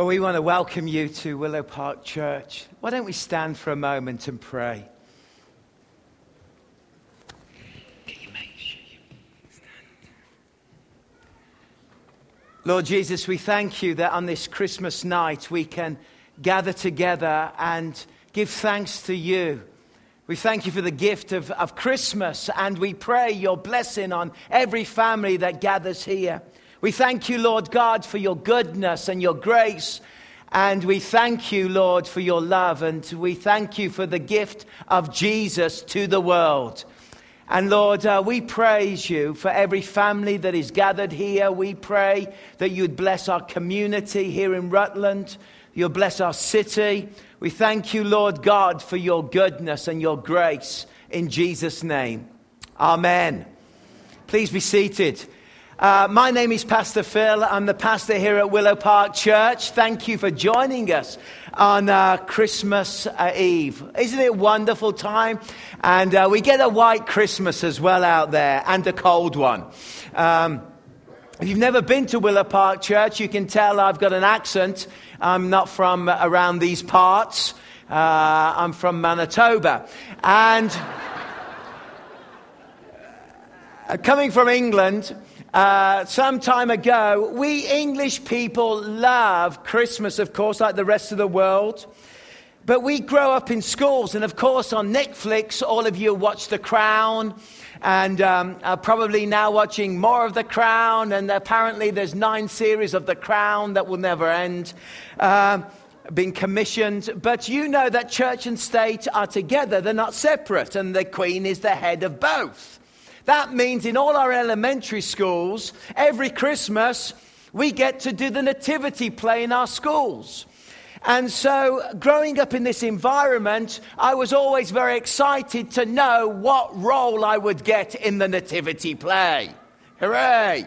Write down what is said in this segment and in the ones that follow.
Well, we want to welcome you to Willow Park Church. Why don't we stand for a moment and pray? Lord Jesus, we thank you that on this Christmas night we can gather together and give thanks to you. We thank you for the gift of, of Christmas and we pray your blessing on every family that gathers here. We thank you, Lord God, for your goodness and your grace. And we thank you, Lord, for your love. And we thank you for the gift of Jesus to the world. And Lord, uh, we praise you for every family that is gathered here. We pray that you'd bless our community here in Rutland. You'll bless our city. We thank you, Lord God, for your goodness and your grace in Jesus' name. Amen. Please be seated. Uh, my name is Pastor Phil. I'm the pastor here at Willow Park Church. Thank you for joining us on uh, Christmas uh, Eve. Isn't it a wonderful time? And uh, we get a white Christmas as well out there and a cold one. Um, if you've never been to Willow Park Church, you can tell I've got an accent. I'm not from around these parts. Uh, I'm from Manitoba. And uh, coming from England, uh, some time ago, we English people love Christmas, of course, like the rest of the world. But we grow up in schools, and of course, on Netflix, all of you watch The Crown, and um, are probably now watching more of The Crown. And apparently, there's nine series of The Crown that will never end. Uh, being commissioned, but you know that church and state are together, they're not separate, and the Queen is the head of both. That means in all our elementary schools, every Christmas, we get to do the nativity play in our schools. And so, growing up in this environment, I was always very excited to know what role I would get in the nativity play. Hooray!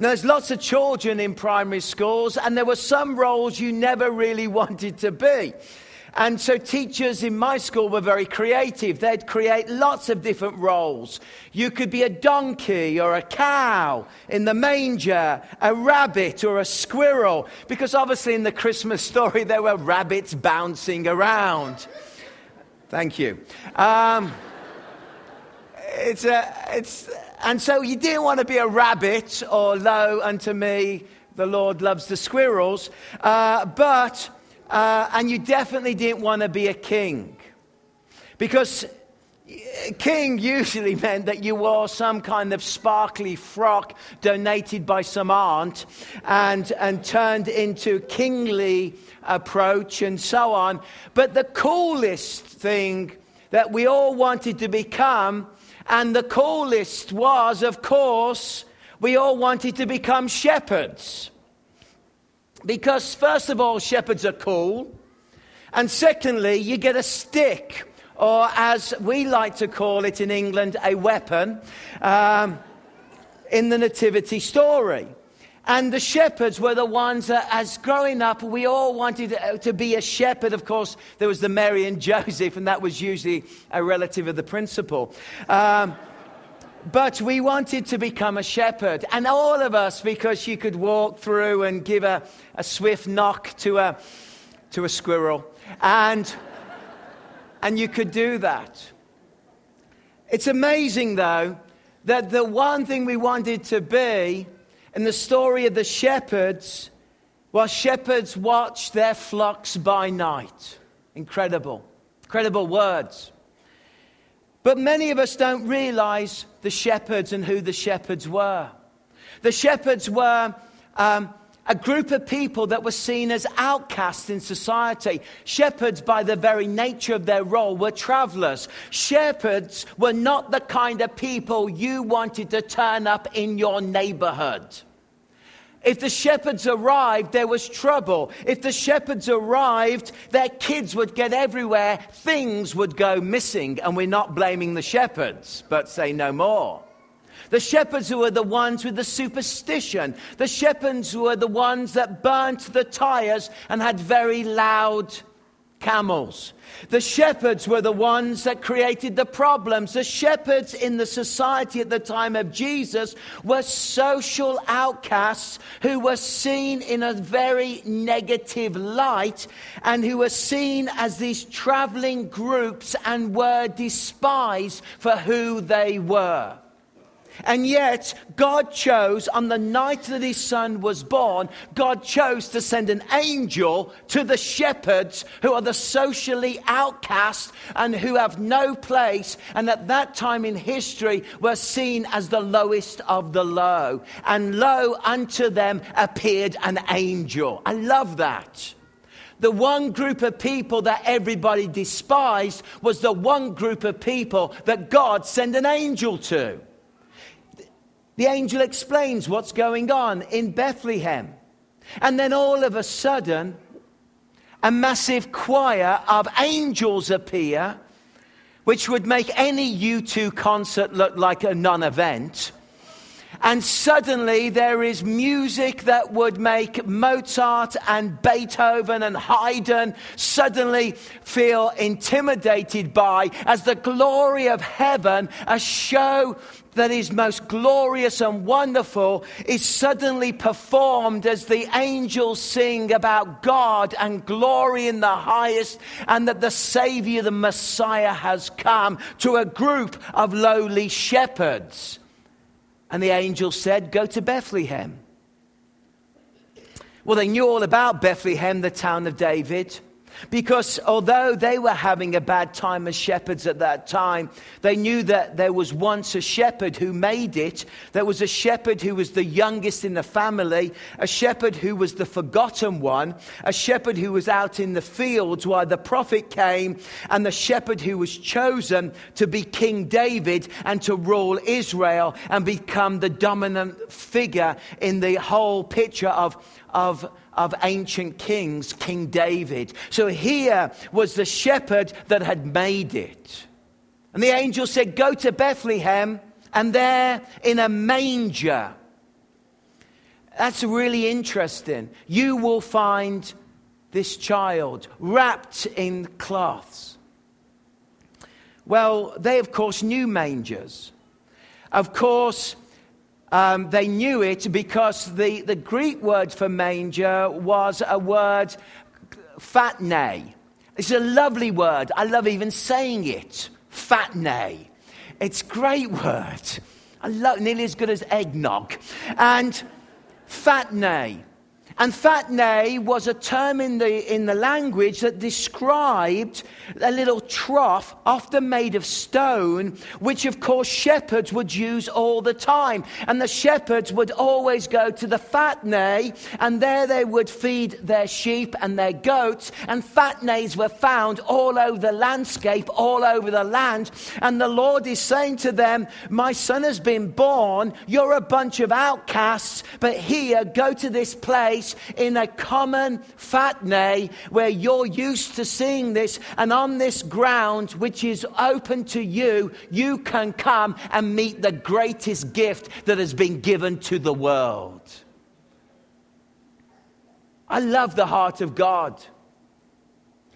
Now, there's lots of children in primary schools, and there were some roles you never really wanted to be. And so teachers in my school were very creative. They'd create lots of different roles. You could be a donkey or a cow in the manger, a rabbit or a squirrel, because obviously in the Christmas story there were rabbits bouncing around. Thank you. Um, it's a, it's, and so you didn't want to be a rabbit or, lo, unto me, the Lord loves the squirrels. Uh, but uh, and you definitely didn't want to be a king. Because king usually meant that you wore some kind of sparkly frock donated by some aunt and, and turned into kingly approach and so on. But the coolest thing that we all wanted to become, and the coolest was, of course, we all wanted to become shepherds. Because, first of all, shepherds are cool. And secondly, you get a stick, or as we like to call it in England, a weapon, um, in the Nativity story. And the shepherds were the ones that, as growing up, we all wanted to be a shepherd. Of course, there was the Mary and Joseph, and that was usually a relative of the principal. Um, but we wanted to become a shepherd. And all of us, because you could walk through and give a, a swift knock to a, to a squirrel. And, and you could do that. It's amazing, though, that the one thing we wanted to be in the story of the shepherds was shepherds watch their flocks by night. Incredible. Incredible words. But many of us don't realize the shepherds and who the shepherds were. The shepherds were um, a group of people that were seen as outcasts in society. Shepherds, by the very nature of their role, were travelers. Shepherds were not the kind of people you wanted to turn up in your neighborhood. If the shepherds arrived, there was trouble. If the shepherds arrived, their kids would get everywhere, things would go missing. And we're not blaming the shepherds, but say no more. The shepherds who were the ones with the superstition. The shepherds who were the ones that burnt the tires and had very loud camels. The shepherds were the ones that created the problems. The shepherds in the society at the time of Jesus were social outcasts who were seen in a very negative light and who were seen as these traveling groups and were despised for who they were. And yet, God chose, on the night that his son was born, God chose to send an angel to the shepherds who are the socially outcast and who have no place, and at that time in history were seen as the lowest of the low. And lo, unto them appeared an angel. I love that. The one group of people that everybody despised was the one group of people that God sent an angel to. The angel explains what's going on in Bethlehem. And then all of a sudden, a massive choir of angels appear, which would make any U2 concert look like a non event. And suddenly there is music that would make Mozart and Beethoven and Haydn suddenly feel intimidated by as the glory of heaven, a show that is most glorious and wonderful is suddenly performed as the angels sing about God and glory in the highest, and that the Savior, the Messiah, has come to a group of lowly shepherds. And the angel said, Go to Bethlehem. Well, they knew all about Bethlehem, the town of David. Because although they were having a bad time as shepherds at that time, they knew that there was once a shepherd who made it. There was a shepherd who was the youngest in the family, a shepherd who was the forgotten one, a shepherd who was out in the fields while the prophet came, and the shepherd who was chosen to be King David and to rule Israel and become the dominant figure in the whole picture of, of of ancient kings, King David. So here was the shepherd that had made it. And the angel said, Go to Bethlehem, and there in a manger. That's really interesting. You will find this child wrapped in cloths. Well, they, of course, knew mangers. Of course, um, they knew it because the, the Greek word for manger was a word, fatne. It's a lovely word. I love even saying it. Fatne. It's great word. I love nearly as good as eggnog. And fatne. And fatne was a term in the, in the language that described a little trough, often made of stone, which of course shepherds would use all the time. And the shepherds would always go to the fatne, and there they would feed their sheep and their goats. And fatnes were found all over the landscape, all over the land. And the Lord is saying to them, My son has been born. You're a bunch of outcasts, but here, go to this place in a common fatne where you're used to seeing this, and on this ground which is open to you, you can come and meet the greatest gift that has been given to the world. I love the heart of God.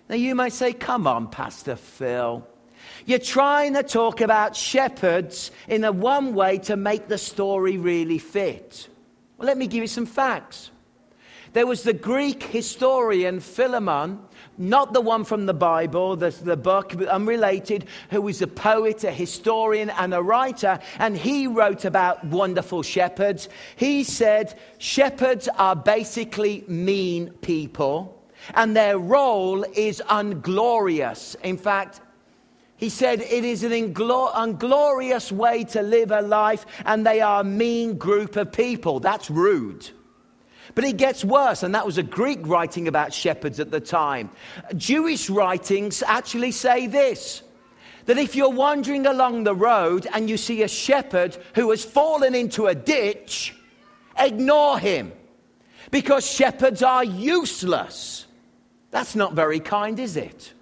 Now you might say, Come on, Pastor Phil. You're trying to talk about shepherds in a one way to make the story really fit. Well, let me give you some facts. There was the Greek historian Philemon, not the one from the Bible, the, the book, unrelated, who was a poet, a historian, and a writer, and he wrote about wonderful shepherds. He said, Shepherds are basically mean people, and their role is unglorious. In fact, he said it is an unglorious way to live a life, and they are a mean group of people. That's rude. But it gets worse, and that was a Greek writing about shepherds at the time. Jewish writings actually say this that if you're wandering along the road and you see a shepherd who has fallen into a ditch, ignore him because shepherds are useless. That's not very kind, is it?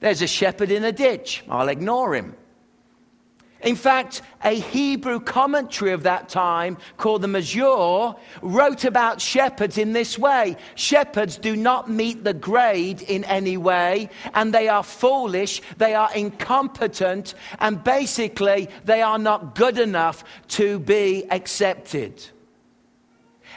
There's a shepherd in a ditch. I'll ignore him. In fact, a Hebrew commentary of that time called the Mazur wrote about shepherds in this way Shepherds do not meet the grade in any way, and they are foolish, they are incompetent, and basically, they are not good enough to be accepted.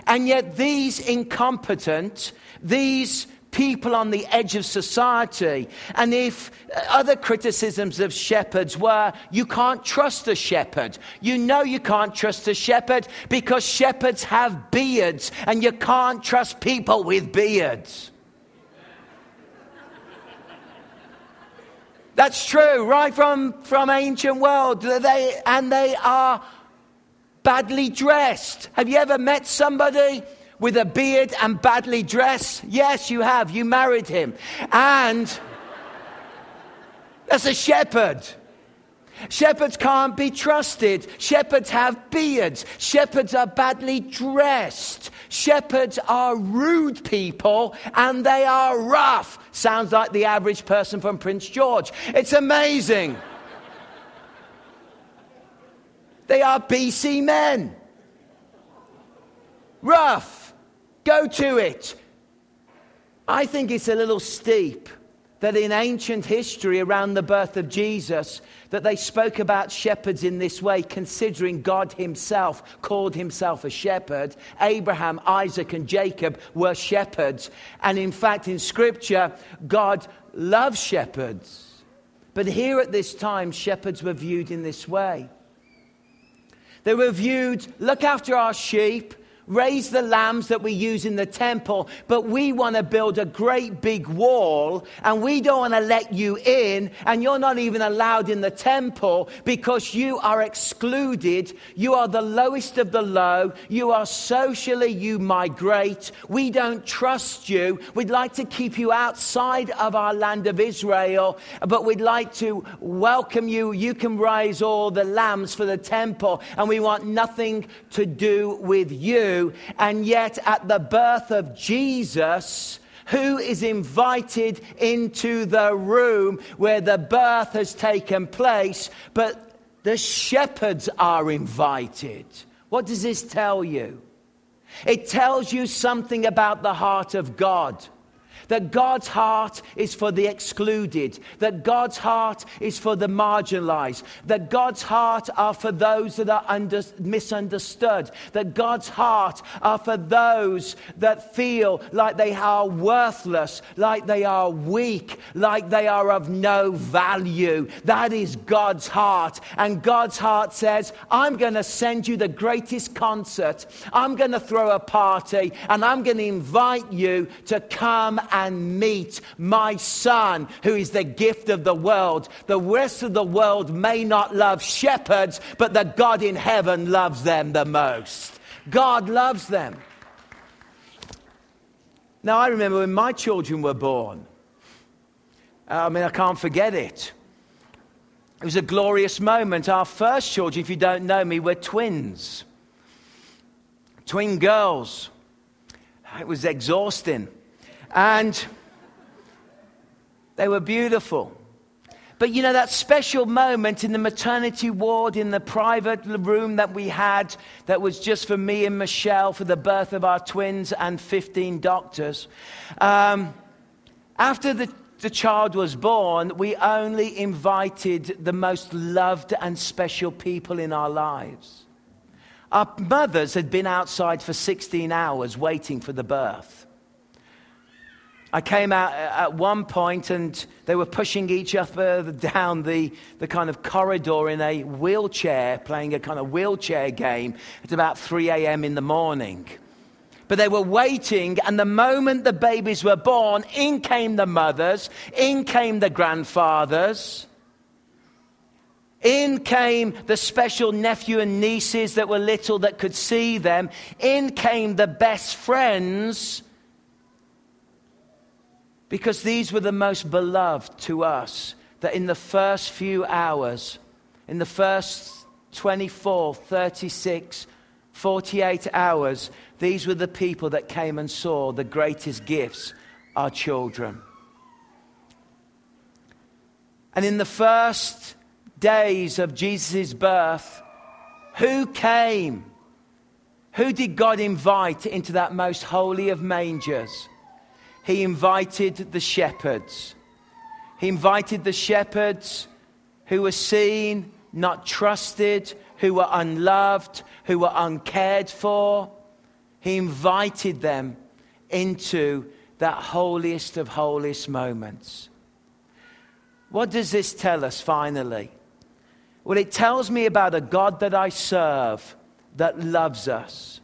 And yet, these incompetent, these people on the edge of society. And if uh, other criticisms of shepherds were, you can't trust a shepherd. You know you can't trust a shepherd because shepherds have beards, and you can't trust people with beards. That's true, right from, from ancient world. They, and they are badly dressed. Have you ever met somebody with a beard and badly dressed? Yes, you have. You married him. And that's a shepherd. Shepherds can't be trusted. Shepherds have beards. Shepherds are badly dressed. Shepherds are rude people and they are rough. Sounds like the average person from Prince George. It's amazing. they are BC men. Rough. Go to it. I think it's a little steep that in ancient history around the birth of Jesus that they spoke about shepherds in this way considering God himself called himself a shepherd. Abraham Isaac and Jacob were shepherds. And in fact in scripture God loves shepherds. But here at this time shepherds were viewed in this way. They were viewed look after our sheep raise the lambs that we use in the temple, but we want to build a great big wall and we don't want to let you in and you're not even allowed in the temple because you are excluded. You are the lowest of the low. You are socially, you migrate. We don't trust you. We'd like to keep you outside of our land of Israel, but we'd like to welcome you. You can raise all the lambs for the temple and we want nothing to do with you and yet at the birth of Jesus, who is invited into the room where the birth has taken place, but the shepherds are invited. What does this tell you? It tells you something about the heart of God that God's heart is for the excluded, that God's heart is for the marginalized, that God's heart are for those that are under, misunderstood, that God's heart are for those that feel like they are worthless, like they are weak, like they are of no value. That is God's heart. And God's heart says, I'm going to send you the greatest concert. I'm going to throw a party and I'm going to invite you to come and and meet my son, who is the gift of the world. The rest of the world may not love shepherds, but the God in heaven loves them the most. God loves them. Now, I remember when my children were born. I mean, I can't forget it. It was a glorious moment. Our first children, if you don't know me, were twins. Twin girls. It was exhausting. And they were beautiful. But you know, that special moment in the maternity ward, in the private room that we had, that was just for me and Michelle for the birth of our twins and 15 doctors. Um, after the, the child was born, we only invited the most loved and special people in our lives. Our mothers had been outside for 16 hours waiting for the birth. I came out uh, at one point and they were pushing each other down the, the kind of corridor in a wheelchair, playing a kind of wheelchair game at about 3 a.m. in the morning. But they were waiting, and the moment the babies were born, in came the mothers, in came the grandfathers. In came the special nephew and nieces that were little that could see them. In came the best friends because these were the most beloved to us. That in the first few hours, in the first 24, 36, 48 hours, these were the people that came and saw the greatest gifts, our children. And in the first days of Jesus' birth, who came? Who did God invite into that most holy of mangers? He invited the shepherds. He invited the shepherds who were seen, not trusted, who were unloved, who were uncared for. He invited them into that holiest of holiest moments. What does this tell us finally? Well, it tells me about a God that I serve that loves us.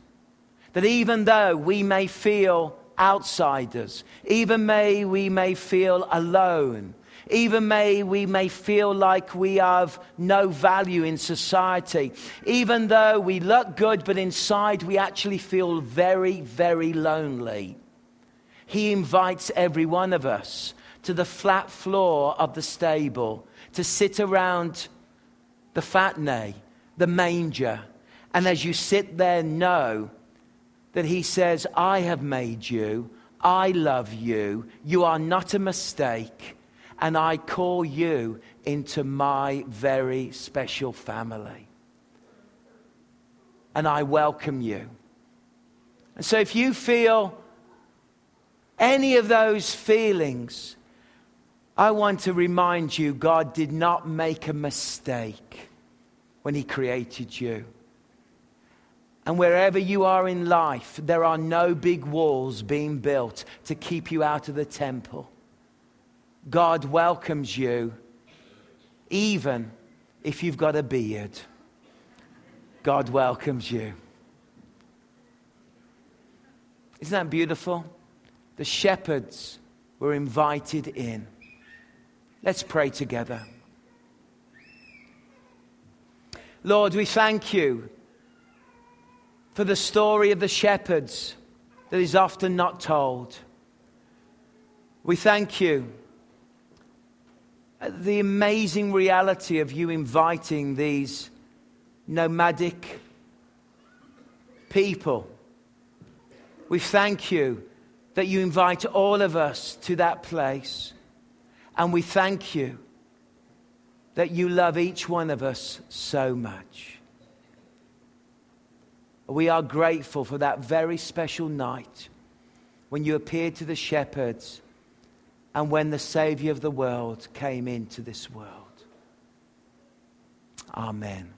That even though we may feel outsiders, even may we may feel alone, even may we may feel like we have no value in society, even though we look good, but inside we actually feel very, very lonely. He invites every one of us to the flat floor of the stable to sit around the fatne, the manger. And as you sit there, know that He says, I have made you, I love you, you are not a mistake, and I call you into my very special family. And I welcome you. And so if you feel any of those feelings, I want to remind you God did not make a mistake when He created you. And wherever you are in life, there are no big walls being built to keep you out of the temple. God welcomes you, even if you've got a beard. God welcomes you. Isn't that beautiful? The shepherds were invited in. Let's pray together. Lord, we thank you for the story of the shepherds that is often not told. We thank you uh, the amazing reality of you inviting these nomadic people. We thank you that you invite all of us to that place. And we thank you that you love each one of us so much. We are grateful for that very special night when you appeared to the shepherds and when the Savior of the world came into this world. Amen.